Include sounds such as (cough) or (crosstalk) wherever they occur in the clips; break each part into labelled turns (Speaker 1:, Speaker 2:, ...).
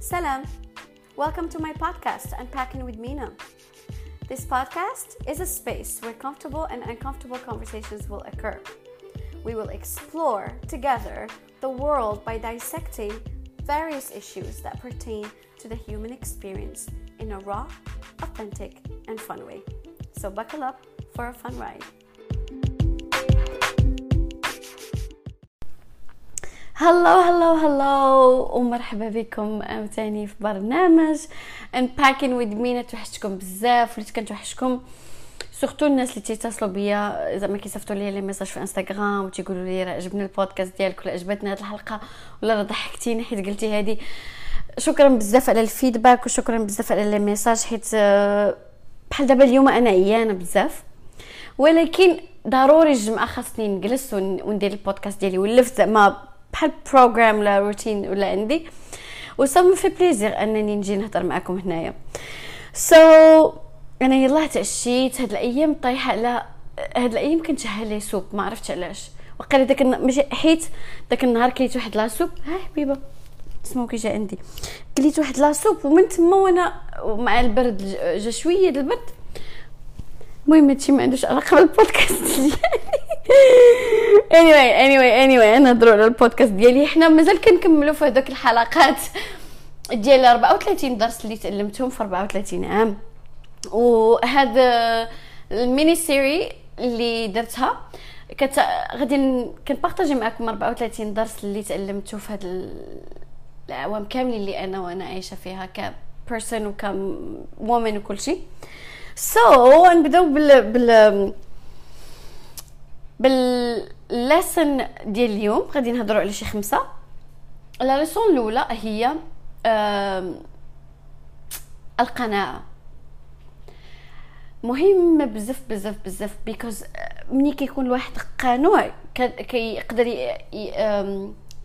Speaker 1: Salam. Welcome to my podcast, Unpacking with Mina. This podcast is a space where comfortable and uncomfortable conversations will occur. We will explore together the world by dissecting various issues that pertain to the human experience in a raw, authentic, and fun way. So, buckle up for a fun ride. Hello hello hello ومرحبا بكم تاني في برنامج Unpacking with مينا توحشتكم بزاف وليت كنتوحشكم surtout الناس اللي تيتصلوا بيا. زعما كيصيفطوا لي les messages في انستغرام وتيقولوا لي راه عجبني البودكاست ديالك ولا عجبتني هذه الحلقة ولا راه ضحكتيني حيت قلتي هذه شكرا بزاف على ال feedback وشكرا بزاف على les messages حيت آه، بحال دابا اليوم أنا عيانه بزاف. ولكن ضروري الجمعة خاصني نجلس وندير البودكاست ديالي. ولفت زعما بحال programme ولا روتين ولا عندي. و ça fait plaisir أنني نجي نهضر معكم هنايا. so, أنا يلاه تعشيت. هاد الأيام طايحة على هاد الأيام كنت les soupes ما عرفتش علاش. وقيلا داك ماشي حيت داك النهار كليت واحد la soupe ها حبيبة سموكي جا عندي. كليت واحد la soupe ومن تما وأنا مع البرد جا شوية البرد. المهم هادشي ما عندوش علاقة بالبودكاست (laughs) ديالي. (laughs) anyway anyway anyway نهضروا على البودكاست ديالي. حنا مازال كنكملوا في هذوك الحلقات ديال 34 درس اللي تعلمتهم في 34 عام. وهذا ال mini-série اللي درتها كت غادي كنبارطاجي معكم 34 درس اللي تعلمته في هاد الأعوام كاملين اللي أنا وأنا عايشة فيها ك person وك woman وكل شيء so, نبداو بال بال بال lesson ديال اليوم غادي نهضروا على شي خمسة. la leçon الأولى هي القناعة. مهمه بزاف بزاف بزاف because ملي كيكون الواحد قانوع كيقدر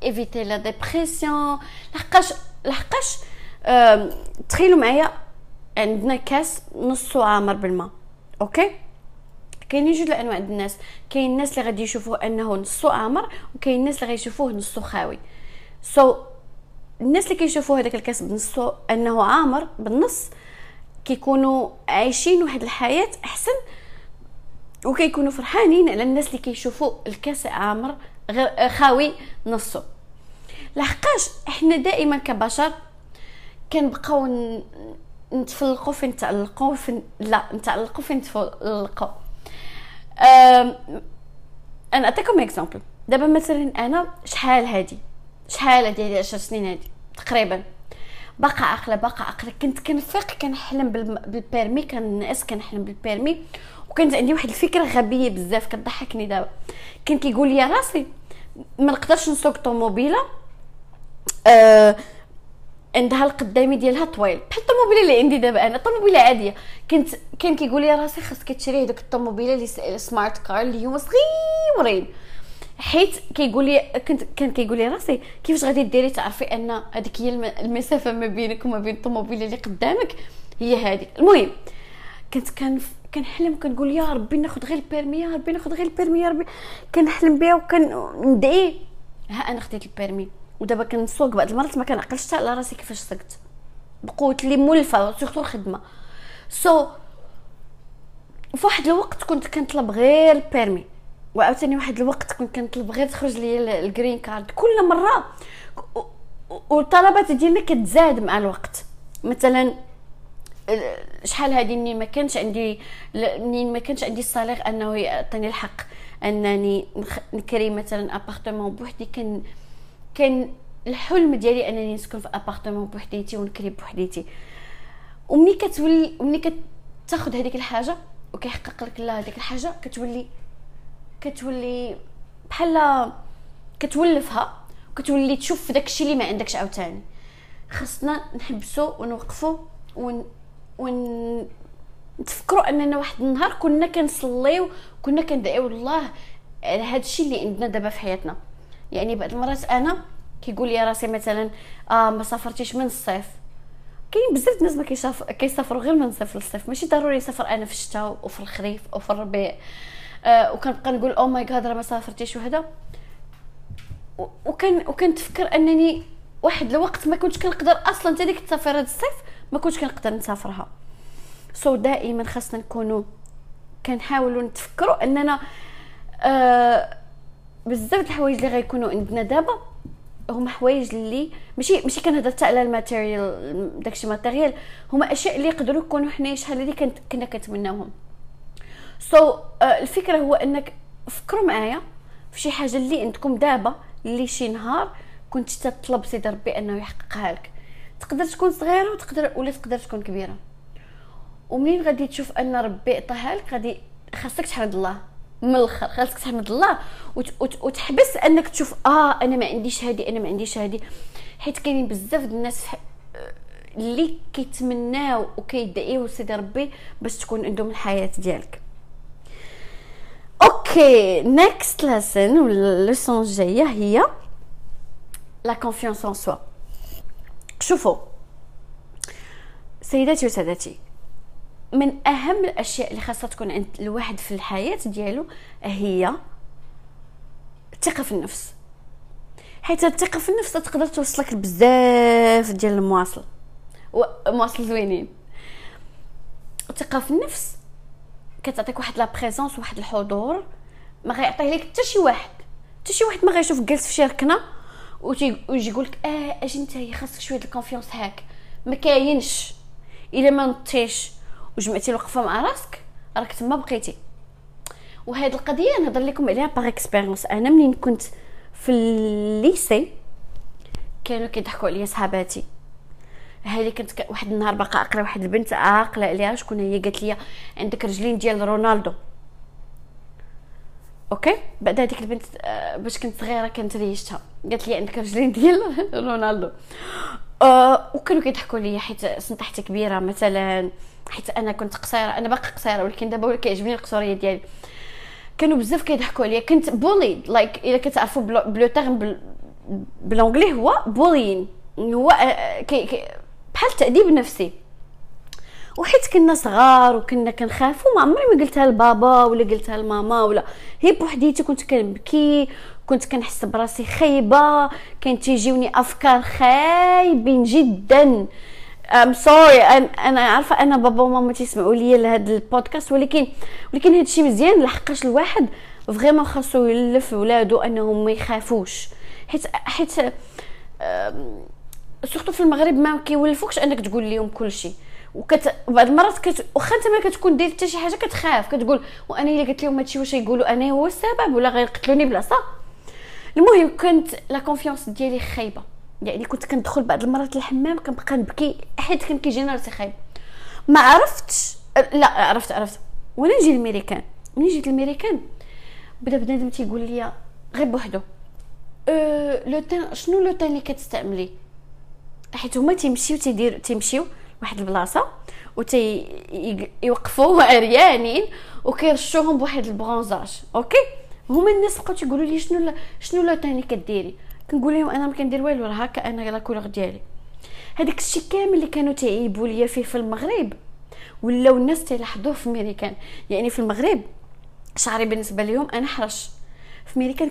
Speaker 1: éviter la dépression لحقاش لحقاش تخيلوا معايا عندنا كاس نصو عامر بالماء. okay؟ كاينين جوج الانواع عند الناس. كاين الناس اللي غادي يشوفوه انه نصو عامر وكاين الناس اللي غيشوفوه نصو خاوي. so, الناس اللي كيشوفوا هذاك الكاس بنصو انه عامر بالنص كيكونوا عايشين واحد الحياة أحسن وكيكونوا فرحانين على الناس اللي كيشوفوا الكاس عامر غير خاوي نصو. لحقاش إحنا دائما كبشر كنبقاو نتفلقوا فين نتعلقوا فين لا نتعلقوا فين نتفلقوا. أنا أعطيكم exemple دابا مثلا أنا شحال هادي؟ شحال هادي هادي 10 سنين هادي؟ تقريبا. باقا عاقلة باقا عاقلة. كنت كنفيق كنحلم بال permis كنعس كنحلم بال permis وكانت عندي واحد الفكرة غبية بزاف كتضحكني دابا. كان كيقول لي راسي ما نقدرش نسوق طوموبيله أه عندها القدامي ديالها طويل. بحال الطوموبيلة اللي عندي دابا أنا طوموبيلة عادية. كنت كان كيقول لي راسي خاصك تشري هذوك الطوموبيلة اللي سمارت كار اللي هما صغيورين. حيت كيقول لي كنت كان كيقول لي راسي كيفاش غادي ديري تعرفي أن هذيك هي المسافة ما بينك وما بين الطوموبيلة اللي قدامك؟ هي هذه المهم كنت كان كنحلم كنقول يا ربي ناخذ غير ال permis يا ربي ناخذ غير ال permis يا ربي. كنحلم بها وكندعي ها أنا خديت ال permis. ودابا كنسوق بعض المرات ما كنعقلش حتى على راسي كيفاش سقت. بقوة اللي مولفة surtout الخدمة. so, فواحد الوقت كنت كنطلب غير ال permis وعاوتاني واحد الوقت كنت كنطلب غير تخرج لي ال green card كل مرة والطلبات ديالنا كتزاد مع الوقت. مثلا شحال هادي منين ما كانش عندي منين ما كانش عندي ال salaire أنه يعطيني الحق أنني نكري مثلا appartement بوحدي كان كان الحلم ديالي انني نسكن في appartement بوحديتي ونكري بوحديتي. ومني كتولي ومني كتاخذ هذيك الحاجة وكيحقق لك الله هذيك الحاجة كتولي كتولي بحال كتولفها وكتولي تشوف داك الشيء اللي ما عندكش عاوتاني. خصنا نحبسو ونوقفو ون ون اننا واحد النهار كنا كنصليو كنا كندعيو الله على هذا الشيء اللي عندنا دابا في حياتنا. يعني بعض المرات أنا كيقول لي راسي مثلا آه ما سافرتيش من الصيف. كاين بزاف الناس ما كيسافروا غير من الصيف للصيف. ماشي ضروري يسافر أنا في الشتاء وفي الخريف وفي الربيع. آه وكنبقى نقول oh my God راه ما سافرتيش وهذا. وكان وكنتفكر أنني واحد الوقت ما كنتش كنقدر أصلا حتى ديك التسافر هذا الصيف ما كنتش كنقدر نسافرها. so دائما خاصنا نكونوا كنحاولوا نتفكروا أننا آه بزاف الحوايج اللي غيكونوا عندنا دابا هما حوايج اللي ماشي ماشي كنهضر حتى على ال matériel داكشي matériel. هما أشياء اللي يقدروا يكونوا حنا شحال هذه كنت كنا كنتمناوهم. سو so, uh, الفكرة هو أنك فكروا معايا في شي حاجة اللي عندكم دابا اللي شي نهار كنت تطلب سيدي ربي أنه يحققها لك. تقدر تكون صغيرة وتقدر ولا تقدر تكون كبيرة. ومنين غادي تشوف أن ربي عطاها لك؟ غادي خاصك تحمد الله. من الآخر خاصك تحمد الله. وت وت وتحبس أنك تشوف آه أنا ما عنديش هادي أنا ما عنديش هادي. حيت كاينين بزاف د الناس اللي كيتمناو وكيدعيو سيدي ربي باش تكون عندهم الحياة ديالك. okay next lesson و la leçon الجاية هي la confiance en soi شوفوا سيداتي وسادتي من أهم الأشياء اللي خاصها تكون عند الواحد في الحياة ديالو هي الثقة في النفس. حيت الثقة في النفس تقدر توصلك بزاف ديال المواصل مواصل زوينين. الثقة في النفس كتعطيك واحد la présence واحد الحضور ما غيعطيه لك حتى شي واحد. حتى شي واحد ما غيشوف جالس في شي ركنه ويجي يقول لك آه أجي انت خاصك شوية ال confiance هاك. ما كاينش. إلا ما نضتيش. وجمعتي الوقفة مع راسك راك تما بقيتي. وهاد القضية نهضر لكم عليها par expérience أنا منين كنت في ال lycée كانوا كيضحكوا عليا صحاباتي. هذه كنت واحد النهار باقا أقرأ واحد البنت عاقله عليها شكون هي قالت لي عندك رجلين ديال رونالدو. okay؟ بعد هذيك البنت آه، باش كنت صغيرة كانت ريشتها. قالت لي عندك رجلين ديال (laughs) رونالدو. أه وكانوا كيضحكوا لي حيت سنطحتي كبيرة مثلا. حيت أنا كنت قصيرة أنا باقي قصيرة ولكن دابا ولا كيعجبني القصورية ديالي. كانوا بزاف كيضحكوا عليا. كنت bully like إلا كتعرفوا le terme ب l'anglais هو bullying هو آه، كي بحال التأديب النفسي. وحيت كنا صغار وكنا كنخافوا ما عمري ما قلتها لبابا ولا قلتها لماما ولا. هي بوحديتي كنت كنبكي كنت كنحس براسي خايبة كان تيجيوني أفكار خايبين جدا. I'm sorry أنا عارفة ان بابا وماما تيسمعوا لي لهذا البودكاست ولكن ولكن هذا الشيء مزيان لحقاش الواحد vraiment خاصو يلف ولادو أنهم ما يخافوش. حيت حيت سورتو في المغرب ما كيولفوكش أنك تقول لهم كل شيء وكت بعض المرات كت واخا أنت ما كتكون دير حتى شي حاجة كتخاف كتقول وأنا إلا قلت لهم هادشي واش يقولوا أنا هو السبب ولا غيقتلوني بلاصة؟ المهم كنت la confiance ديالي خايبة. يعني كنت كندخل بعض المرات الحمام كنبقى نبكي حيت كان كيجينا خايب. ما عرفتش لا عرفت عرفت. وأنا نجي الميريكان ملي جيت الميريكان بدا بنادم تيقول لي غير بوحدو. أه le tan شنو le tan اللي كتستعملي؟ حيت هما تيمشيو تيدير تيمشيو واحد البلاصة وتي يوقفوا (laughs) عريانين وكيرشوهم بواحد ال bronzage okay؟ هما الناس بقاو تيقولوا لي شنو شنو le tan كديري؟ كنقول لهم أنا ما كندير والو راه هكا أنا la couleur ديالي. هذاك الشيء كامل اللي كانوا تعيبوا ليا فيه في المغرب. ولاو الناس تيلاحظوه في ميريكان يعني في المغرب شعري بالنسبة لهم أنا حرش. في ميريكان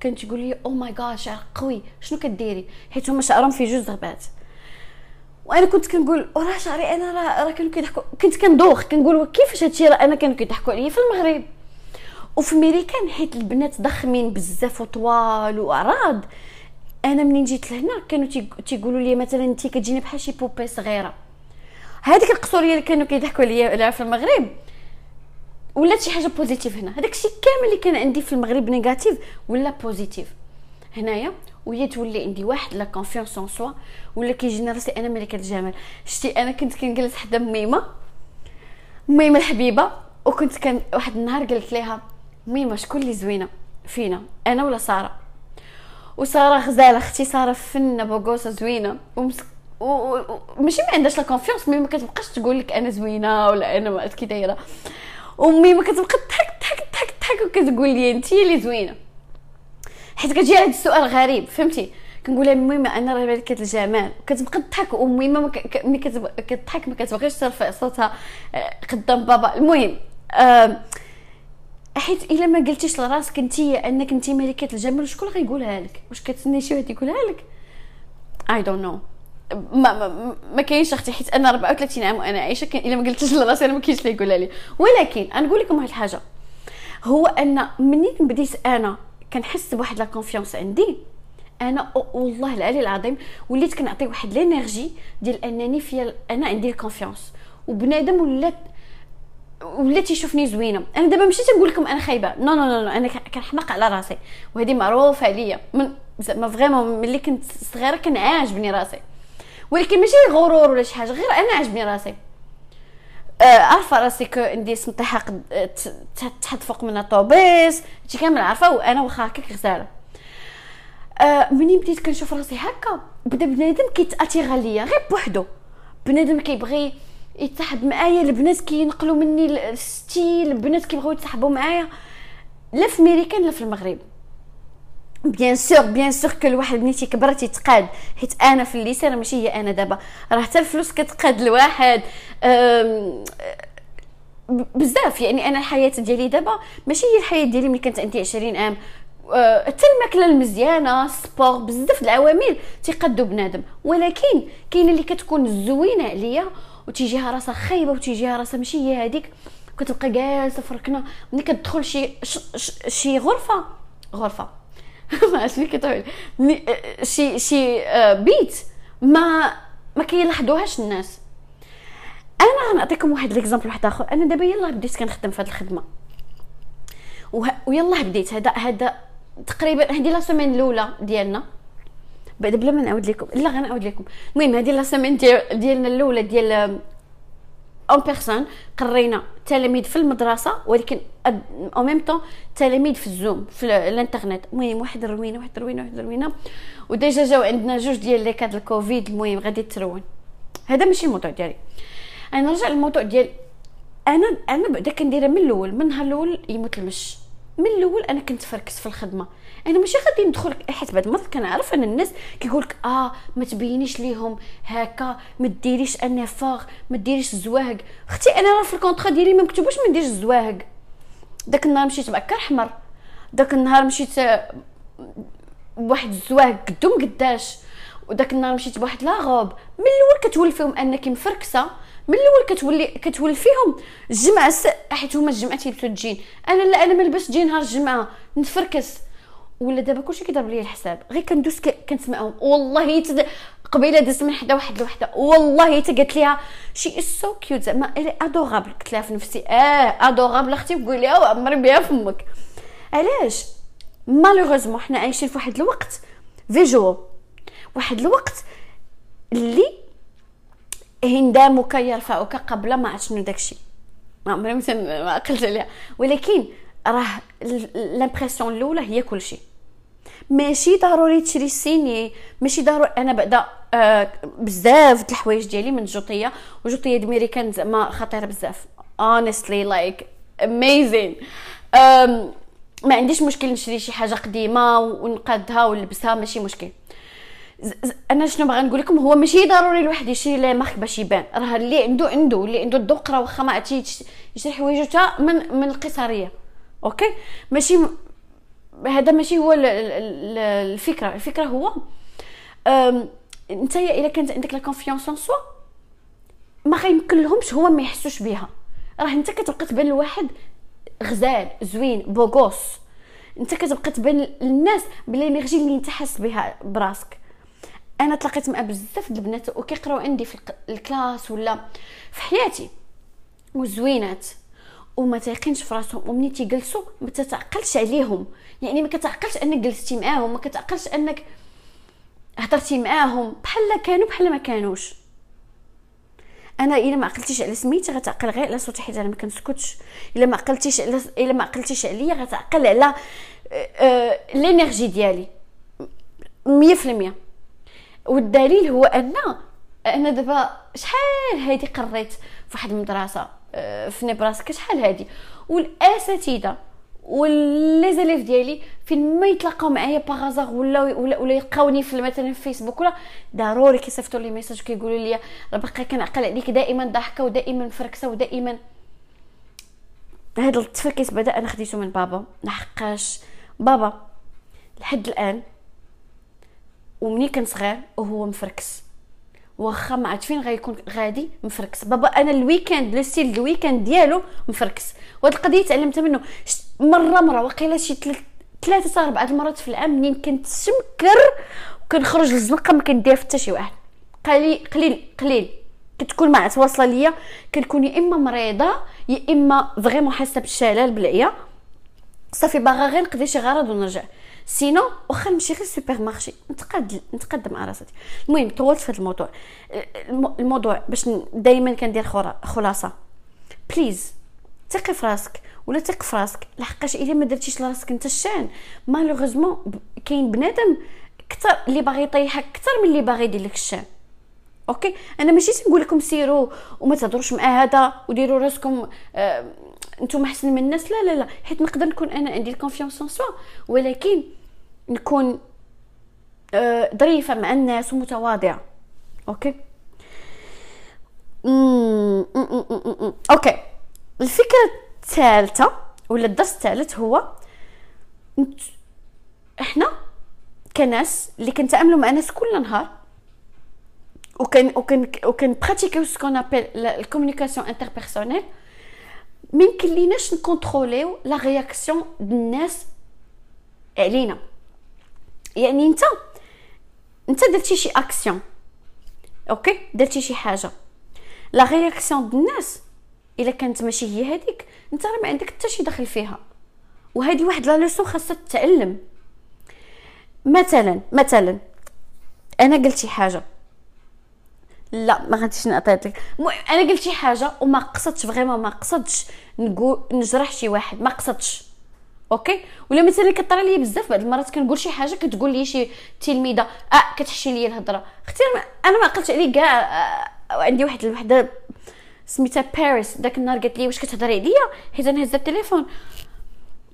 Speaker 1: كانت تقول لي oh my god شعر قوي. شنو كديري؟ حيت هما شعرهم في جوج ضربات. وأنا كنت كنقول وراه شعري أنا راه راه كانوا كيضحكوا. كنت كندوخ كنقول كيفاش هادشي راه أنا كانوا كيضحكوا عليا في المغرب؟ وفي ميريكان حيت البنات ضخمين بزاف وطوال واعراض أنا منين جيت لهنا كانوا تيقولوا لي مثلا انت كتجيني بحال شي poupée صغيرة. هذيك القصورية اللي كانوا كيضحكوا عليا في المغرب. ولات شي حاجة positive هنا. هذاك الشيء كامل اللي كان عندي في المغرب négatif ولا positif هنايا وهي تولي عندي واحد la confiance en soi ولا كيجيني راسي أنا ملكه الجمال شتي أنا كنت كنجلس حدا ميمة ميمة الحبيبة وكنت كان واحد النهار قلت ليها ميمة شكون اللي زوينة؟ فينا أنا ولا سارة؟ وسارة غزاله أختي سارة فنة بوغوسة زوينة. ومسك وماشي ما عندهاش la confiance mais ما كتبقاش تقول لك أنا زوينة ولا أنا ما كي دايرة. وميمة كتبقى تضحك تضحك تضحك تضحك وكتقول لي انت اللي زوينة. حيت كتجي هذا السؤال غريب فهمتي؟ كنقول لها أنا راه ملكه الجمال كتبقى تضحك وميمه ملي كتضحك ما كتبغيش ترفع صوتها آه، قدام بابا. المهم آه حيت إلا ما قلتيش لراسك انت أنك انت ملكة الجمال شكون غيقولها لك؟ واش كتسني شي واحد يقولها لك؟ I don't know ما ما, ما كاينش أختي حيت أنا 34 عام وأنا عايشة إلا ما قلتش (laughs) لراسي أنا ما كاينش اللي يقولها لي. ولكن أنا نقول لكم واحد الحاجة. هو أن منين بديت أنا كنحس بواحد la confiance عندي. أنا والله العلي العظيم وليت كنعطي واحد l'énergie ديال أنني فيا أنا عندي ال confiance وبنادم ولات ولا تيشوفني زوينة. أنا دابا ماشي تنقول لكم أنا خايبة. non non non. أنا كنحماق على راسي. وهذه معروفة عليا من زعما vraiment ملي كنت صغيرة كان عاجبني راسي. ولكن ماشي غرور ولا شي حاجة غير أنا عجبني راسي. آه عارفة راسي كو عندي سمطيحه تحط فوق من الطوبيس هادشي كامل عارفة وأنا واخا هكاك غزالة. آه مني بديت كنشوف راسي هكا. بدا بنادم كيتاتيغا ليا غير بوحدو. بنادم كيبغي يتصاحب معايا البنات كينقلوا مني ال style البنات كيبغيو يتصاحبوا معايا. لا في ميريكان لا في المغرب. bien sûr bien sûr كل واحد ملي تيكبر تيتقاد حيت أنا في اللسان ماشي هي أنا دابا. راه حتى الفلوس كتقاد الواحد. بزاف. يعني أنا الحياة ديالي دابا ماشي هي الحياة ديالي ملي كانت عندي 20 عام. أه، حتى الماكلة المزيانة السبور بزاف العوامل تيقادوا بنادم. ولكن كاينة اللي كتكون زوينة عليا وتيجيها راسها خايبة وتيجيها راسها ماشي هي هذيك كتبقى جالسة في ملي كتدخل شي شي غرفة. غرفة. (laughs) ما عرفتش كيطول شي شي آه، بيت. ما ما كيلاحظوهاش الناس. أنا غنعطيكم واحد l'exemple واحد آخر. أنا دابا يلاه بديت كنخدم في هذه الخدمة. ويلاه بديت. هذا هذا تقريبا هذه la semaine الأولى ديالنا. بعد بلا ما نعاود لكم لا غنعاود لكم. المهم هذه la semaine ديالنا الأولى ديال en personne قرينا تلاميذ في المدرسة ولكن au même temps تلاميذ في ال Zoom في الإنترنت. المهم واحد الروينة واحد الروينة واحد الروينة. و déjà جاو عندنا جوج ديال les cas د الكوفيد. المهم غادي ترون هذا ماشي الموضوع ديالي. أنا نرجع للموضوع ديال أنا أنا بعدا كنديرها من الأول من نهار الأول يموت المش. من الأول أنا كنت فركس في الخدمة. أنا ماشي غادي ندخل حيت بعد المرات كنعرف أن الناس كيقول لك آه ما تبينيش ليهم هكا ما ديريش ان فاغ ما ديريش الزواهق أختي أنا راه في الكونطرا ديالي ما مكتوبوش ما نديرش الزواهق داك النهار مشيت بعكر حمر. داك النهار مشيت آه، بواحد الزواهق قدو قداش. وداك النهار مشيت بواحد لاغوب. من الأول كتولي فيهم أنك مفركسة. من الأول كتولي كتولي فيهم الجمعه حيت هما الجمعة تيلبسوا الجين. أنا لا أنا ما لبست جين نهار الجمعة. نتفركس. ولا دابا كلشي كيضرب لي الحساب. غير كندوز كنسمعهم. والله تد... قبيلة دزت من حدا واحد لوحده والله حتى قالت ليها شي سو كيوت زعما ألي ادوغابل قلت لها في نفسي آه ادوغابل أختي. وقول لها وعمري بها فمك. علاش؟ malheureusement حنا عايشين في واحد الوقت فيجو واحد الوقت اللي هندامك يرفعك قبل ما عرفت شنو داكشي. ما عمري ما عقلت عليها. ولكن راه l'impression الأولى هي كلشي. ماشي ضروري تشري signé ماشي ضروري أنا بعدا آه بزاف د الحوايج ديالي من جوطية وجوطية دميريكان زعما خطيرة بزاف. Honestly like amazing. ما عنديش مشكل نشري شي حاجة قديمة ونقادها ونلبسها ماشي مشكل. أنا شنو باغا نقول لكم؟ هو ماشي ضروري الواحد يشري les marques باش يبان. راه اللي عنده عنده اللي عنده الذوق راه واخا ما عرفتي يشري حوايجو من من القيصريه okay؟ ماشي هذا ماشي هو الفكرة. الفكرة هو أنت إلا كانت عندك la confiance en soi ما غيمكن لهمش هو ما يحسوش بها راه أنت كتبقى تبان لواحد غزال زوين beau gosse. أنت كتبقى تبان للناس ب l'énergie اللي أنت حاس بها براسك. أنا تلاقيت مع بزاف د البنات وكيقراو عندي في ال classe ولا في حياتي. وزوينات. وما تيقينش في راسهم ومني تيجلسوا ما تتعقلش عليهم. يعني ما كتعقلش أنك جلستي معاهم ما كتعقلش أنك هضرتي معاهم بحال كانوا بحال ما كانوش. أنا إلا ما عقلتيش على سميتي غتعقل غير على صوتي حيت أنا ما كنسكتش. إلا ما عقلتيش على إلا ما عقلتيش عليا غتعقل على لينيرجي آه، ديالي. مية في المية. والدليل هو أن أنا دابا شحال هادي قريت في واحد المدرسة؟ آه، في نبراسكا شحال هادي؟ والآساتذة ولي زاليف ديالي فين ما يتلاقاو معايا باغازار ولا ولا, ولا يلقاوني في مثلا في فيسبوك ولا ضروري كيصيفطوا لي message كيقولوا لي راه باقا كنعقل عليك دائما ضاحكه ودائما مفركسة ودائما. هذا التفركيس بدأ أنا خديته من بابا. لحقاش بابا لحد الآن ومني كان صغير وهو مفركس. واخا ما عرفت فين غيكون غادي مفركس. بابا أنا ال week-end le style ال week-end ديالو مفركس. وهاد القضية تعلمتها منه. مره مرة وقيله شي ثلاثة أربعة المرات في العام منين كنت سمكر وكنخرج للزنقة ما كندير حتى شي واحد. قليل قليل قليل. كتكون مع تواصله ليا. كنكون يا إما مريضة يا إما vraiment حاسة بالشلل بالعيا. صافي باغا غير نقضي شي غرض ونرجع. sinon واخا نمشي غير supermarché نتقدم مع راساتي المهم طولت في هذا الموضوع الموضوع باش دائما كندير خلاصه please ثقي في راسك ولا ثق في راسك لحقاش الا ما درتيش لراسك انت الشان malheureusement كاين بنادم كثر اللي باغي يطيحك أكثر من اللي باغي يدير لك الشان okay أنا ماشي تنقول لكم سيروا وما تهضروش مع هذا وديروا راسكم آه أنتم احسن من الناس لا لا لا حيت نقدر نكون أنا عندي la confiance en soi ولكن نكون آه ظريفة مع الناس ومتواضعة. okay؟ okay. الفكرة الثالثة ولا الدرس الثالث هو إحنا كناس اللي كنتعاملوا مع ناس كل نهار وكان وكان وكان pratiquer يو ce qu'on appelle la communication interpersonnelle ما يمكنليناش ن contrôler يو la réaction الناس علينا. يعني انت انت درتي شي action okay؟ درتي شي حاجة. la réaction الناس. إلا كانت ماشي هي هذيك انت راه ما عندك حتى شي دخل فيها. وهذه واحد la leçon خاصها تتعلم. مثلا مثلا أنا قلت شي حاجة. لا ما غاديش نعطيك أنا قلت شي حاجة وما قصدتش vraiment ما قصدتش نجرح شي واحد. ما قصدتش. okay؟ ولا مثلا كطرى لي بزاف بعض المرات كنقول شي حاجة كتقول لي شي تلميذة آه كتحشي لي الهضرة. أختي أنا ما عقلتش عليه كاع آه عندي واحد الوحدة سميتها باريس داك النهار قالت لي واش كتهضري عليا؟ حيت أنا هزت التليفون.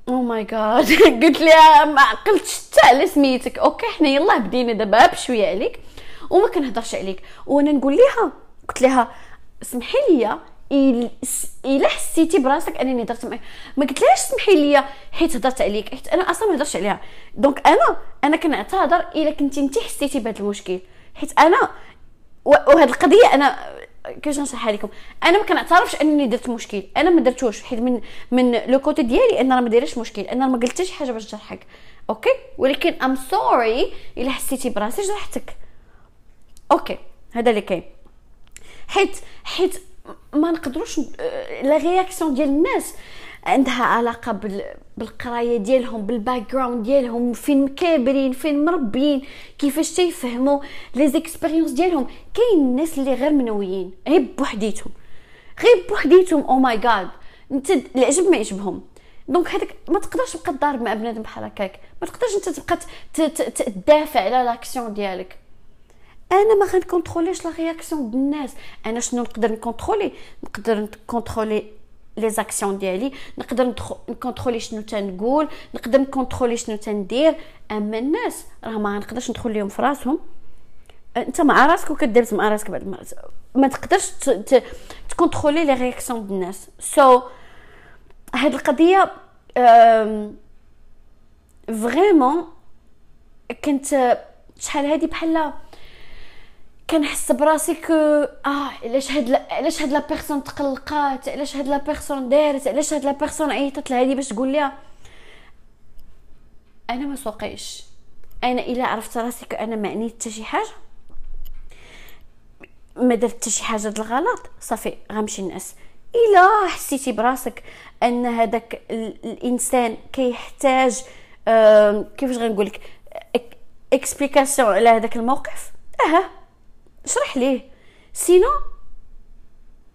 Speaker 1: oh my god قلت لها ما عقلتش حتى على سميتك. okay حنا يلاه بدينا دابا بشوية عليك وما كنهضرش عليك. وأنا نقول لها قلت لها سمحي لي إلا حسيتي براسك أنني درت معك ما قلتلهاش سمحي لي حيت هضرت عليك حيت أنا أصلا ما هضرتش عليها. donc أنا أنا كنعتذر إلا كنتي انت حسيتي بهذا المشكل. حيت أنا وهاد القضية أنا كيفاش نشرحها لكم؟ أنا ما كنعترفش أنني درت مشكل. أنا ما درتوش حيت من من le côté ديالي أنا راه ما دايرش مشكل. أنا ما قلتش حاجة باش نجرحك okay؟ ولكن I'm sorry إلا حسيتي براسي جرحتك. okay هذا اللي كاين. حيت حيت ما نقدروش la réaction ديال الناس. عندها علاقة بالقراية ديالهم بال background ديالهم فين مكابرين فين مربيين كيفاش تيفهموا les expériences ديالهم. كاين الناس اللي غير منويين غير بوحديتهم. غير بوحديتهم oh my god انت العجب ما يعجبهم. donc هذاك ما تقدرش تبقى تضارب مع بنادم بحال هكاك. ما تقدرش انت تبقى تدافع على l'action ديالك. أنا ما غن contrôler ش la réaction الناس. أنا شنو نقدر ن contrôler؟ نقدر ن contrôler les actions ديالي. نقدر ن contrôler شنو تنقول. نقدر ن contrôler شنو تندير. أما الناس راه ما نقدرش ندخل لهم في راسهم. أنت مع راسك وكدابز مع راسك بعد المرات ما تقدرش ت contrôler les réactions ديال الناس. so so, هاد القضية vraiment كنت شحال هادي بحال كنحس براسي que آه علاش هاد علاش هاد la personne تقلقات؟ علاش هاد la personne دارت؟ علاش هاد la personne عيطت لهادي باش تقول ليها؟ أنا ما سوقيش. أنا إلا عرفت راسي أنا ما عني حتى شي حاجة ما درت حتى شي حاجة الغلط صافي غنمشي الناس إلا حسيتي براسك أن هذاك الإنسان كيحتاج كيفاش غنقول لك explication على هذاك الموقف؟ آه شرح ليه. sinon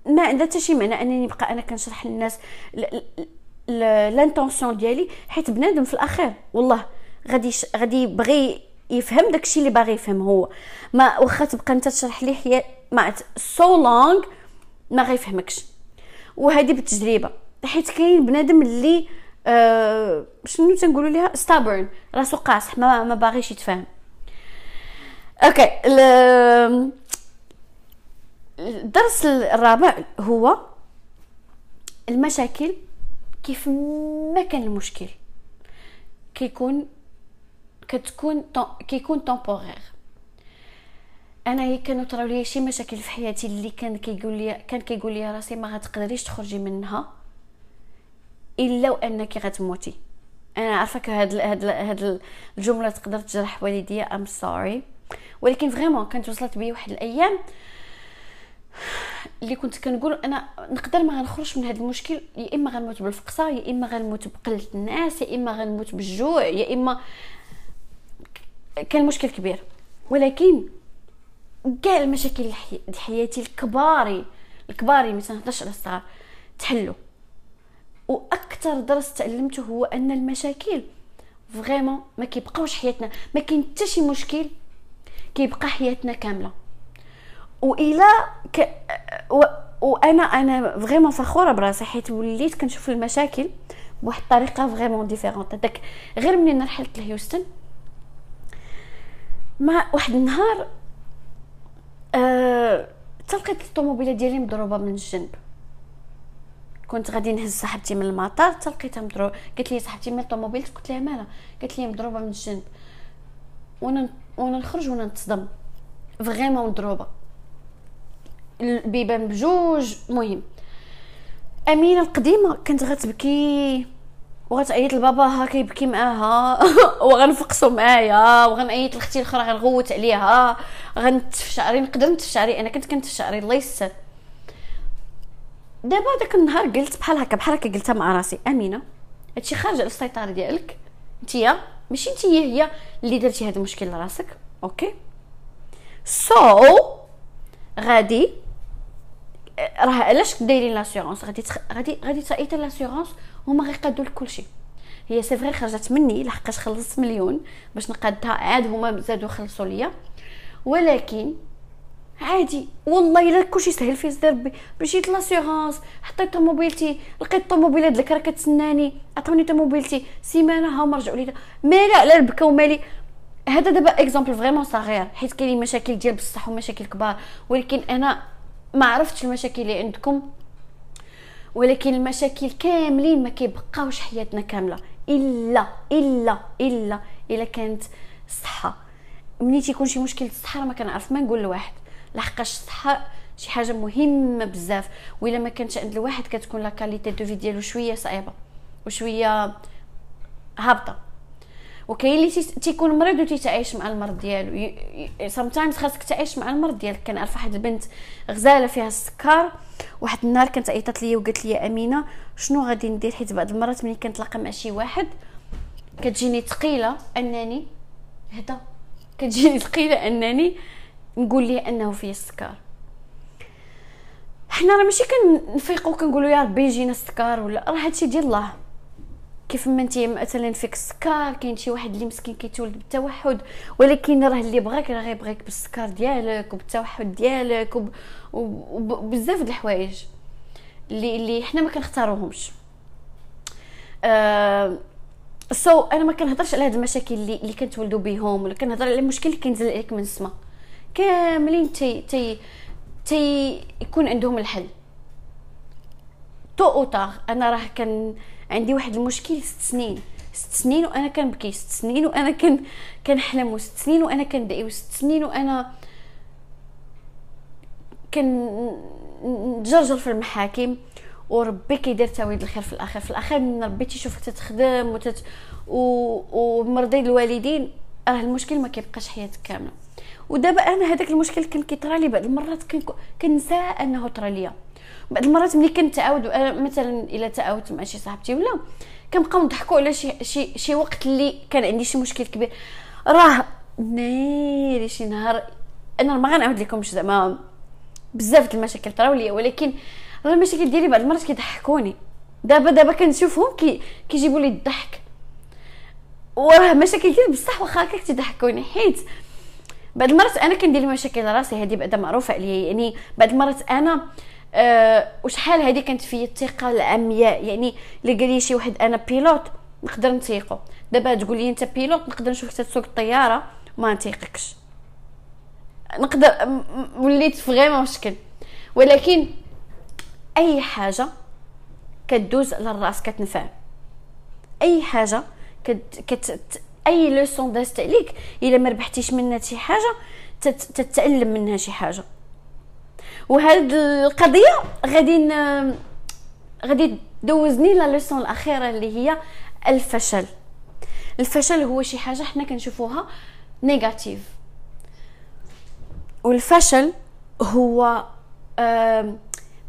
Speaker 1: ما عندها حتى شي معنى أنني نبقى أنا كنشرح للناس l'intention ديالي حيت بنادم في الاخير والله غادي غادي يبغي يفهم داكشي اللي باغي يفهم هو. ما واخا تبقى أنت تشرح ليه هي ما so long ما غيفهمكش. وهذه بالتجربة. حيت كاين بنادم اللي آه شنو تنقولوا ليها؟ stubborn راسو قاصح ما, ما باغيش يتفاهم. okay الدرس الرابع هو المشاكل كيف ما كان المشكل. كيكون كتكون كيكون temporaire أنا هي كانوا طراو لي شي مشاكل في حياتي اللي كان كيقول لي كان كيقول لي راسي ما غتقدريش تخرجي منها إلا وأنك غتموتي. أنا عارفة هاد هاد هاد الجملة تقدر تجرح والديا I'm sorry ولكن vraiment كانت وصلت بي واحد الأيام اللي كنت كنقول أنا نقدر ما غنخرج من هذا المشكل يا إما غنموت بالفقصة يا إما غنموت بقلة الناس يا إما غنموت بالجوع يا إما كان مشكل كبير. ولكن كاع المشاكل حياتي الكباري الكباري مثلا نهضرش على الصغار تحلوا وأكثر درس تعلمته هو أن المشاكل vraiment ما كيبقاوش حياتنا ما كاين حتى شي مشكل كيبقى حياتنا كاملة. والى ك... و... وأنا أنا vraiment فخورة براسي حيت وليت كنشوف المشاكل بواحد الطريقة vraiment différente هذاك غير منين رحلت لهيوستن؟ مع واحد النهار أه... تلقيت الطوموبيلة ديالي مضروبة من الجنب. كنت غادي نهز صاحبتي من المطار تلقيتها مضروبه قالت لي صاحبتي من الطوموبيل؟ قلت لها مالها قالت لي مضروبة من الجنب. وأنا وأنا نخرج وأنا نتصدم vraiment مضروبه البيبان بجوج مهم. أمينة القديمة كانت غتبكي وغتعيط لباباها كيبكي معاها (laughs) وغنفقسو معايا وغنعيط لاختي الأخرى غنغوت عليها. غنتف شعري نقدر نتف شعري. أنا كنت كنتف شعري الله يستر دابا داك النهار قلت بحال هكا بحال هكا قلتها مع راسي. أمينة هادشي خارج على السيطرة ديالك. نتيا ماشي نتيا هي اللي درتي هذا المشكل لراسك okay. so so, غادي راه علاش دايرين l'assurance غادي تخ... غادي غادي تعيطي l'assurance هما غيقادوا لك كلشي. هي c'est vrai خرجت مني لحقاش خلصت مليون باش نقادها عاد هما زادوا خلصوا ليا. ولكن عادي. والله إلا كلشي سهل في صدر مشيت l'assurance حطيت طوموبيلتي لقيت طوموبيلة ديك راه كتسناني. عطوني طوموبيلتي. سيمانة هما رجعوا لي مالي على البكا ومالي. هذا دابا exemple vraiment صغير. حيت كاينين مشاكل ديال بصح ومشاكل كبار. ولكن أنا ما عرفتش المشاكل اللي عندكم. ولكن المشاكل كاملين ما كيبقاوش حياتنا كاملة. إلا إلا إلا إلا كانت الصحه ملي تيكون شي مشكل الصحه ما كنعرف. ما نقول لواحد. لحقاش الصحه شي حاجة مهمة بزاف. وإلا ما كانش عند الواحد كتكون la qualité de vie ديالو شوية صعيبة وشوية هابطة. وكاين اللي تيكون مريض وتيتعايش مع المرض ديالو. سام تايمز خاصك تعيش مع المرض ديالك. كنعرف واحد البنت غزالة فيها السكر واحد النهار كانت عيطات ليا وقالت لي أمينة شنو غادي ندير؟ حيت بعض المرات ملي كنتلاقى مع شي واحد كتجيني ثقيلة أنني هدا كتجيني ثقيلة أنني نقول ليه أنه فيه السكر. حنا راه ماشي كنفيقوا كنقولوا يا ربي يجينا السكر ولا راه هادشي ديال الله. كيف ما انت مثلا فيك السكر كاين شي واحد اللي مسكين كيتولد بالتوحد ولكن راه اللي بغاك راه غيبغيك بالسكر ديالك وبالتوحد ديالك وب... وبزاف د الحوايج اللي اللي حنا ما كنختاروهمش. so so, أنا ما كنهضرش على هاد المشاكل اللي اللي كنتولدوا بهم ولا كنهضر على المشكل اللي كينزل عليك من السما. كاملين تي تي تي يكون عندهم الحل. tôt ou tard أنا راه كان عندي واحد المشكل ست سنين. ست سنين وأنا كنبكي ست سنين وأنا كان كنحلم وست سنين وأنا كندعي وست سنين وأنا كان نتجرجر في المحاكم. وربي كيدير تاويل الخير في الآخر. في الآخر من ربي تيشوفك تتخدم وتت و... ومرضي الوالدين راه المشكل ما كيبقاش حياتك كاملة. ودابا أنا هذاك المشكل كان كيطرى لي بعض المرات كنسى انه طرى ليا. بعض المرات ملي كنتعاود مثلا إلا تعاودت مع شي صاحبتي ولا كنبقاو نضحكوا على شي شي شي وقت اللي كان عندي شي مشكل كبير. راه ناري شي نهار. أنا ما غنعاود لكمش زعما بزاف د المشاكل طراو ليا ولكن راه المشاكل ديالي بعض المرات كيضحكوني. دابا دابا كنشوفهم كي كيجيبوا لي الضحك. وراه مشاكل ديالي بصح واخا هكاك تضحكوني حيت بعض المرات أنا كندير مشاكل راسي هذه بعدا معروفة عليا يعني بعض المرات أنا أه وشحال هذه كانت في الثقة العمياء يعني اللي قال لي شي واحد أنا pilote نقدر نثيقو. دابا تقول لي أنت pilote نقدر نشوفك تسوق الطيارة ما نثيقكش. نقدر وليت vraiment مشكل. ولكن أي حاجة كدوز على الراس كتنفع. أي حاجة كت, كت أي leçon دازت عليك. إلا ما ربحتيش منها شي حاجة تتعلم منها شي حاجة. وهاد القضية غادي غادي دوزني la leçon الأخيرة اللي هي الفشل. الفشل هو شي حاجة حنا كنشوفوها négatif والفشل هو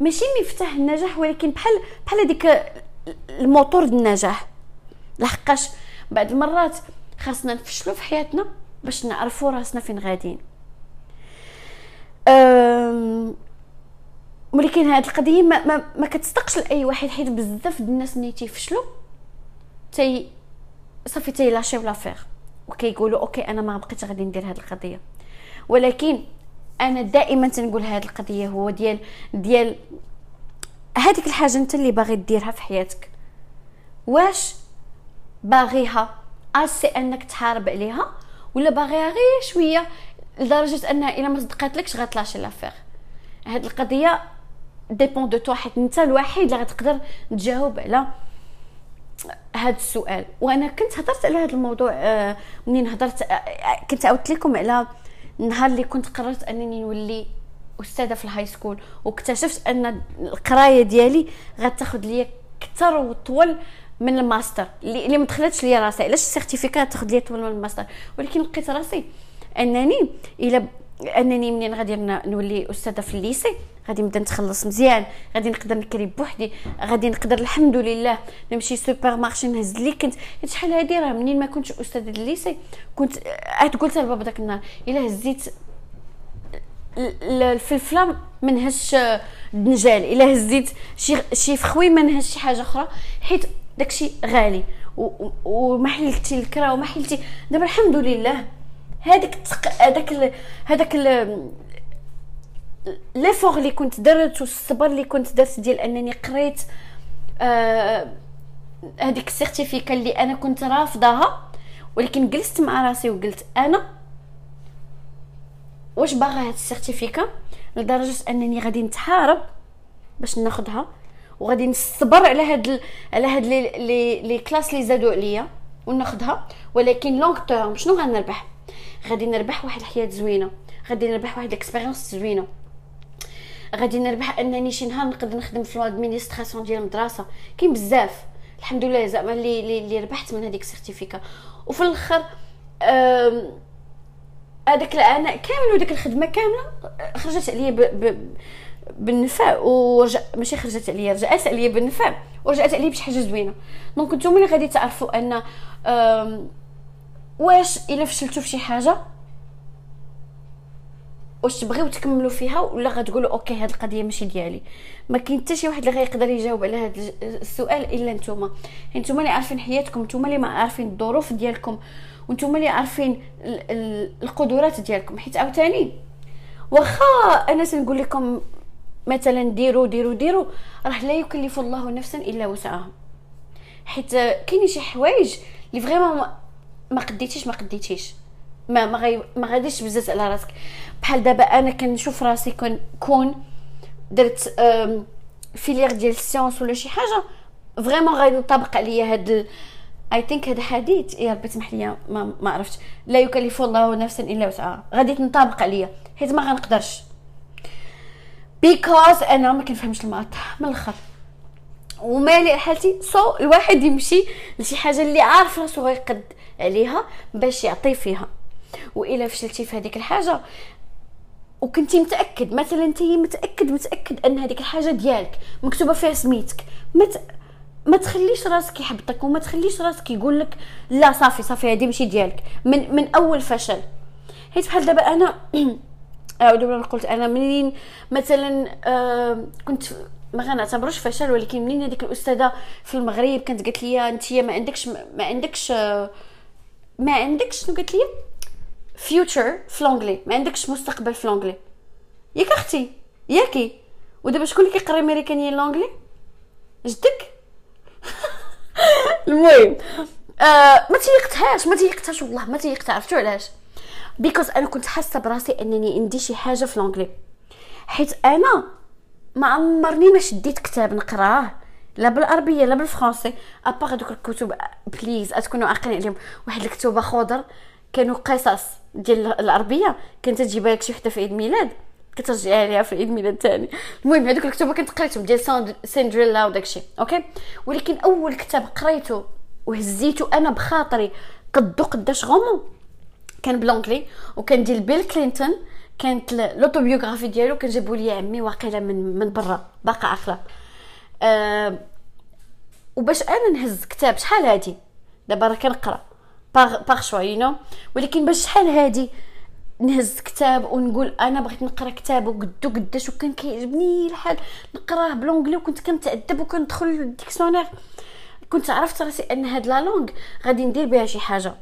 Speaker 1: ماشي مفتاح النجاح ولكن بحال بحال هذيك الموتور النجاح. لحقاش بعض المرات خاصنا نفشلوا في حياتنا باش نعرفوا راسنا فين غاديين. ولكن هاد القضية ما, ما, ما كتصدقش لأي واحد حيت بزاف د الناس ملي تيفشلوا تي صافي تي lâchيو l'affaire وكيقولوا okay أنا ما بقيت غادي ندير هاد القضية. ولكن أنا دائما تنقول هاد القضية هو ديال ديال هذيك الحاجة أنت اللي باغي ديرها في حياتك. واش باغيها؟ أسي أنك تحارب عليها ولا باغيها غير شوية لدرجة انها إلا ما صدقاتلكش غتلاشي l'affaire هاد القضية dépend de toi حيت أنت الوحيد اللي غتقدر تجاوب على هذا السؤال. وأنا كنت هضرت على هذا الموضوع آه، منين هضرت آه، آه، كنت عاودت لكم على النهار اللي كنت قررت أنني نولي أستاذة في ال high school واكتشفت أن القراية ديالي غتاخذ ليا أكثر وطول من الماستر. اللي, اللي ما دخلتش ليا راسي. علاش ال certificat تاخذ ليا طول من الماستر؟ ولكن لقيت راسي أنني إلى أنني منين غادي نولي أستاذة في ال lycée؟ غادي نبدا نتخلص مزيان. غادي نقدر نكري بوحدي. غادي نقدر الحمد لله نمشي supermarché نهز اللي كنت. شحال هادي راه منين ما كنتش أستاذة ال lycée كنت عاد قلت لبابا داك النهار إلا هزيت الفلفلة ما نهزش الدنجال إلا هزيت شي شي فخوي ما نهزش شي حاجة أخرى. حيت داكشي غالي. وما حلتي الكرا وما حلتي. دابا الحمد لله هذاك هذاك هذاك l'effort اللي كنت درت والصبر اللي كنت درت ديال أنني قريت آه هذيك ال certificat اللي أنا كنت رافضاها ولكن جلست مع راسي وقلت أنا واش باغا هاد ال certificat؟ لدرجة أنني غادي نتحارب باش ناخذها وغادي نصبر على هاد. على هاد les les, les classes اللي زادوا عليا وناخذها ولكن long term شنو غنربح؟ غادي نربح واحد الحياة زوينة. غادي نربح واحد ال expérience زوينة. غادي نربح أنني شي نهار نقدر نخدم في ال administration ديال المدرسة. كاين بزاف. الحمد لله زعما اللي اللي ربحت من هذيك ال certificat وفي الآخر هذاك العام كامل وديك الخدمة كاملة خرجت عليا. بالنفع ورجع ماشي خرجت عليا رجعت عليا بالنفع ورجعت عليا بشي حاجة زوينة. donc نتوما اللي غادي تعرفوا أن واش إلا فشلتوا في شي حاجة واش تبغيو تكملوا فيها ولا غتقولوا okay هاد القضية ماشي ديالي. ما كاين حتى شي واحد اللي غيقدر يجاوب على هذا السؤال إلا نتوما. نتوما اللي عارفين حياتكم نتوما اللي ما عارفين الظروف ديالكم وأنتم اللي عارفين القدرات ديالكم. حيت عاوتاني واخا أنا تنقول لكم مثلا ديروا ديروا ديروا راه لا يكلف الله نفسا إلا وسعها. حيت كاين شي حوايج اللي vraiment ما قديتيش ما قديتيش. ما ما, غي ما غاديش بزاف على راسك. بحال دابا أنا كنشوف راسي كون كون درت filière ديال ال sciences ولا شي حاجة vraiment غادي ينطبق عليا هاد I think هذا حديث يا ربي تسمح لي ما, ما عرفتش. لا يكلف الله نفسا إلا وسعها. غادي تنطبق عليا. حيت ما غنقدرش. بيكوز أنا ما كنفهمش المات من الأخر. ومالي حالتي. سو الواحد يمشي لشي حاجة اللي عارف راسو غيقد عليها باش يعطي فيها. وإلا فشلتي في هذيك الحاجة. وكنتي متأكد. مثلا انت متأكد متأكد أن هذيك الحاجة ديالك مكتوبة فيها سميتك. مت... ما تخليش راسك يحبطك وما تخليش راسك يقول لك لا صافي صافي هذه ماشي ديالك. من من أول فشل. حيت بحال دابا أنا (clears throat) اعوذ بالله قلت أنا منين مثلا آه كنت ما غنعتبروش فشل ولكن منين هذيك الأستاذة في المغرب كانت قالت لي أنت ما عندكش ما عندكش ما عندكش شنو قالت لي؟ فيوتشر في لونجلي ما عندكش مستقبل في l'anglais ياك أختي ياكي ودابا شكون اللي كيقري الأمريكان l'anglais جدك؟ (laughs) المهم آه ما تيقتهاش ما تيقتهاش والله ما تيقتها عرفتو علاش؟ because أنا كنت حاسة براسي أنني عندي شي حاجة في l'anglais حيت أنا ما عمرني ما شديت كتاب نقراه. لا بالعربية لا بالفرنسي. à part دوك الكتب please تكونوا عاقلين عليهم. واحد الكتوبة خضر كانوا قصص ديال العربية. كانت تجيبها لك شي وحدة في عيد ميلاد. كترجعي عليها في عيد ميلاد ثاني المهم هذوك الكتب كنت قريتهم ديال سندريلا وداكشي okay؟ ولكن أول كتاب قريته وهزيته أنا بخاطري قدو قداش غومو. كان ب l'anglais وكان ديال بيل كلينتون كانت l'autobiographie ديالو كان جابوا لي عمي واقيلا من من برا باقا عاقله أه وباش أنا نهز كتاب شحال هادي؟ دابا راه كنقرأ par par choix you ولكن باش شحال هادي نهز كتاب ونقول أنا بغيت نقرأ كتاب وقدو قداش وكان كيعجبني الحال نقراه ب l'anglais وكنت كنتعذب وكندخل لل dictionnaire. كنت عرفت راسي أن هاد la langue غادي ندير بها شي حاجة.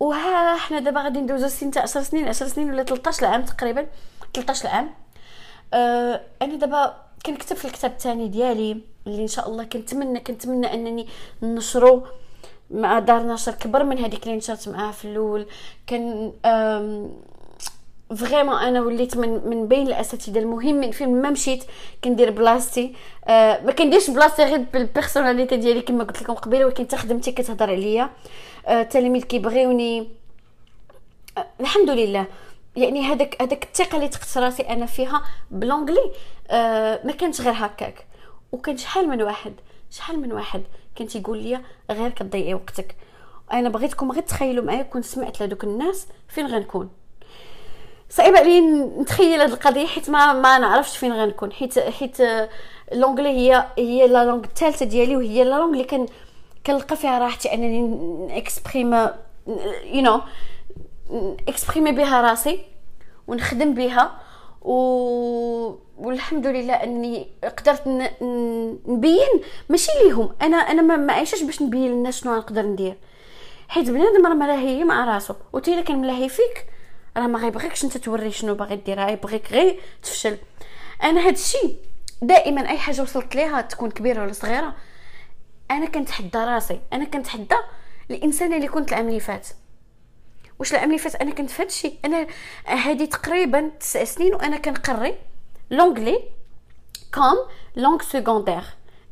Speaker 1: وها حنا دابا غادي ندوزو سنين 10 سنين 10 سنين ولا 13 عام تقريبا. 13 عام أه أنا دابا كنكتب في الكتاب الثاني ديالي اللي إن شاء الله كنتمنى كنتمنى أنني نشرو مع دار نشر كبر من هذيك اللي نشرت معاها في الأول. كان vraiment أنا وليت من من بين الأساتذة المهمين فين ما مشيت كندير بلاصتي أه ما كنديرش بلاصتي غير بال personnalité ديالي كما قلت لكم قبيلة ولكن حتى خدمتي كتهضر عليا. أه التلاميذ كيبغيوني. أه الحمد لله. يعني هذاك هذاك الثقة اللي تقت راسي أنا فيها ب l'anglais أه ما كانش غير هكاك. وكان شحال من واحد شحال من واحد كان تيقول لي غير كتضيعي وقتك. أنا بغيتكم غير تخيلوا معايا كون سمعت لهذوك الناس فين غنكون؟ صعيب علي نتخيل هذه القضية حيت ما ما نعرفش فين غنكون. حيت حيت l'anglais هي هي la langue الثالثة ديالي وهي la langue اللي كان كنلقى فيها راحتي أنني exprime you know exprimer بها راسي ونخدم بها و... والحمد لله أني قدرت ن... نبين ماشي ليهم. أنا أنا ما عايشاش باش نبين للناس شنو نقدر ندير. حيت بنادم راه ملاهي مع راسو وتي الا كان ملاهي فيك راه ما غيبغيكش أنت توري شنو باغي دير غيبغيك غير تفشل. أنا هاد الشيء دائما أي حاجة وصلت ليها تكون كبيرة ولا صغيرة أنا كنتحدى راسي أنا كنتحدى الإنسان اللي كنت العام اللي فات. واش العام اللي فات؟ أنا كنت في هادشي أنا هادي تقريبا تسع سنين وأنا كنقري l'anglais comme langue secondaire.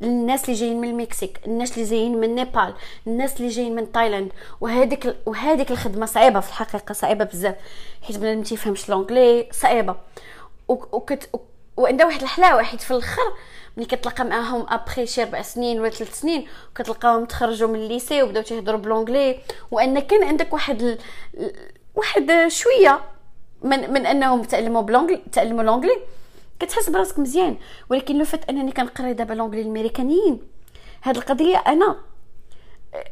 Speaker 1: الناس اللي جايين من المكسيك الناس اللي جايين من نيبال الناس اللي جايين من تايلاند. وهذيك وهذيك الخدمة صعيبة في الحقيقة صعيبة بزاف. حيت بنادم تيفهمش l'anglais صعيبة. وكت وعندها واحد الحلاوة حيت في الأخر ملي كتلقى معاهم ابخي شي ربع سنين ولا ثلاث سنين كتلقاهم تخرجوا من ال lycée وبداو تيهضروا ب l'anglais وأن كان عندك واحد ال... واحد شوية من من أنهم تعلموا ب l'anglais تعلموا l'anglais كتحس براسك مزيان ولكن لو فات أنني كنقري دابا l'anglais الامريكانيين هاد القضية أنا.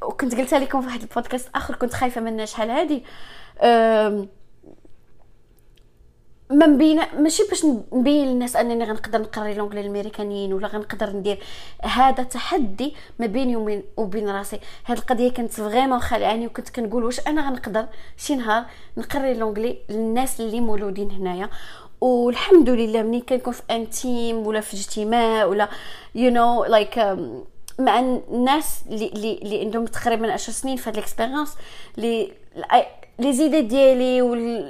Speaker 1: وكنت قلتها لكم في واحد البودكاست آخر كنت خايفة منها شحال هادي. ما مبين ماشي باش نبين للناس أنني غنقدر نقري l'anglais الامريكانيين ولا غنقدر ندير. هذا تحدي ما بيني وبين راسي. هاد القضية كانت vraiment خالعاني وكنت كنقول واش أنا غنقدر شي نهار نقري l'anglais للناس اللي مولودين هنايا. والحمد لله ملي كنكون في un team ولا في اجتماع ولا you know like مع الناس اللي اللي عندهم تقريبا 10 سنين في هاد ال expérience اللي les idées ديالي وال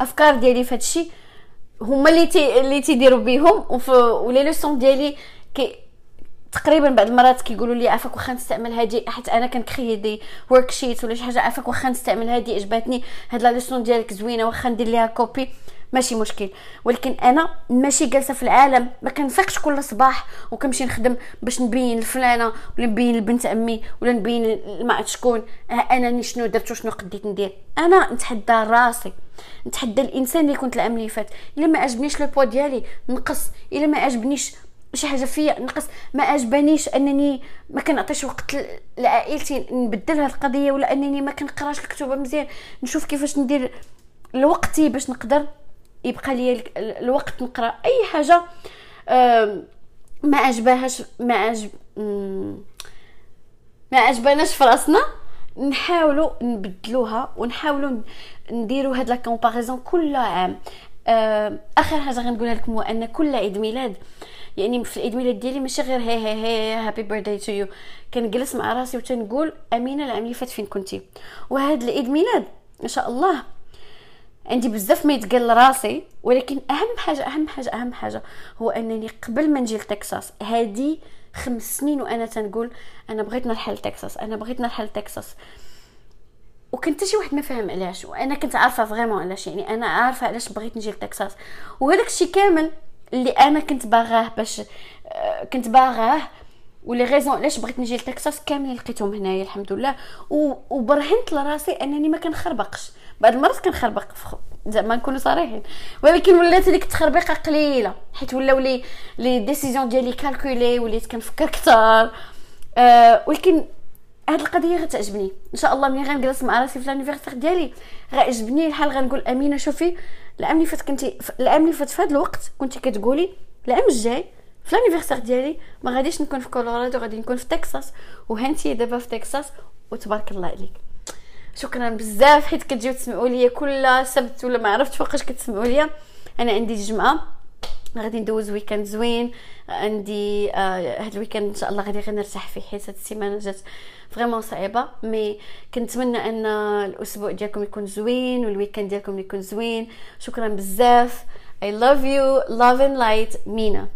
Speaker 1: الافكار ديالي في هادشي هما اللي تي اللي تيديروا بيهم و les leçons ديالي كي تقريبا بعض المرات كيقولوا لي عافاك واخا نستعمل هادي حيت أنا كن créer des worksheets ولا شي حاجة عافاك واخا نستعمل هادي عجباتني هاد la leçon ديالك زوينة واخا ندير ليها copie ماشي مشكل. ولكن أنا ماشي جالسة في العالم ما كنفيقش كل صباح وكنمشي نخدم باش نبين لفلانه ولا نبين لبنت عمي ولا نبين ما شكون. أنا شنو درت وشنو قديت ندير؟ أنا نتحدى راسي. نتحدى الإنسان اللي كنت العام اللي فات. إلا ما عجبنيش لو بوا ديالي نقص. إلا ما عجبنيش شي حاجة فيا نقص. ما عجبانيش أنني ما كنعطيش وقت لعائلتي نبدل هذه القضية ولا أنني ما كنقراش الكتب مزيان. نشوف كيفاش ندير لوقتي باش نقدر يبقى لي الوقت نقرا أي حاجة ما عجبهاش ما عجب ما عجبناش في راسنا نحاولوا نبدلوها ونحاولوا نديروا هاد la comparaison كل عام. آخر حاجة غنقولها لكم هو أن كل عيد ميلاد يعني في العيد ميلاد ديالي ماشي غير هي هي هي happy birthday to you كنجلس مع راسي وتنقول أمينة العام اللي فات فين كنتي. وهذا العيد ميلاد إن شاء الله عندي بزاف ما يتقال راسي ولكن أهم حاجة أهم حاجة أهم حاجة هو أنني قبل ما نجي لتكساس هادي خمس سنين وأنا تنقول أنا بغيت نرحل لتكساس أنا بغيت نرحل لتكساس وكنت شي واحد ما فاهم علاش وأنا كنت عارفة فريمون علاش يعني أنا عارفة علاش بغيت نجي لتكساس. وهذاك الشيء كامل اللي أنا كنت باغاه باش آه، كنت باغاه ولي غيزون علاش بغيت نجي لتكساس كاملين لقيتهم هنايا الحمد لله. وبرهنت لراسي أنني ما كنخربقش. بعض المرات كنخربق زعما نكونوا صريحين. ولكن ولات ديك التخربيقه قليلة حيت ولاو لي les décisions ديالي calculées وليت كنفكر كثار أه ولكن هاد القضية غتعجبني. إن شاء الله ملي غنجلس مع راسي في ديالي غيعجبني الحال غنقول أمينة شوفي العام اللي فات كنتي العام اللي فات في الوقت كنتي كتقولي العام الجاي في ديالي ما غاديش نكون في كولورادو غادي نكون في تكساس وهانتي دابا في تكساس وتبارك الله عليك. شكرا بزاف حيت كتجيو تسمعوا ليا كل سبت ولا ما عرفتش فوقاش كتسمعوا ليا. أنا عندي الجمعه غادي ندوز weekend زوين. عندي آه هاد ال weekend إن شاء الله غادي غير نرتاح فيه حيت هاد السيمانة جات vraiment صعيبة. mais كنتمنى أن الأسبوع ديالكم يكون زوين وال weekend ديالكم يكون زوين. شكرا بزاف. I love you. Love and light. مينا.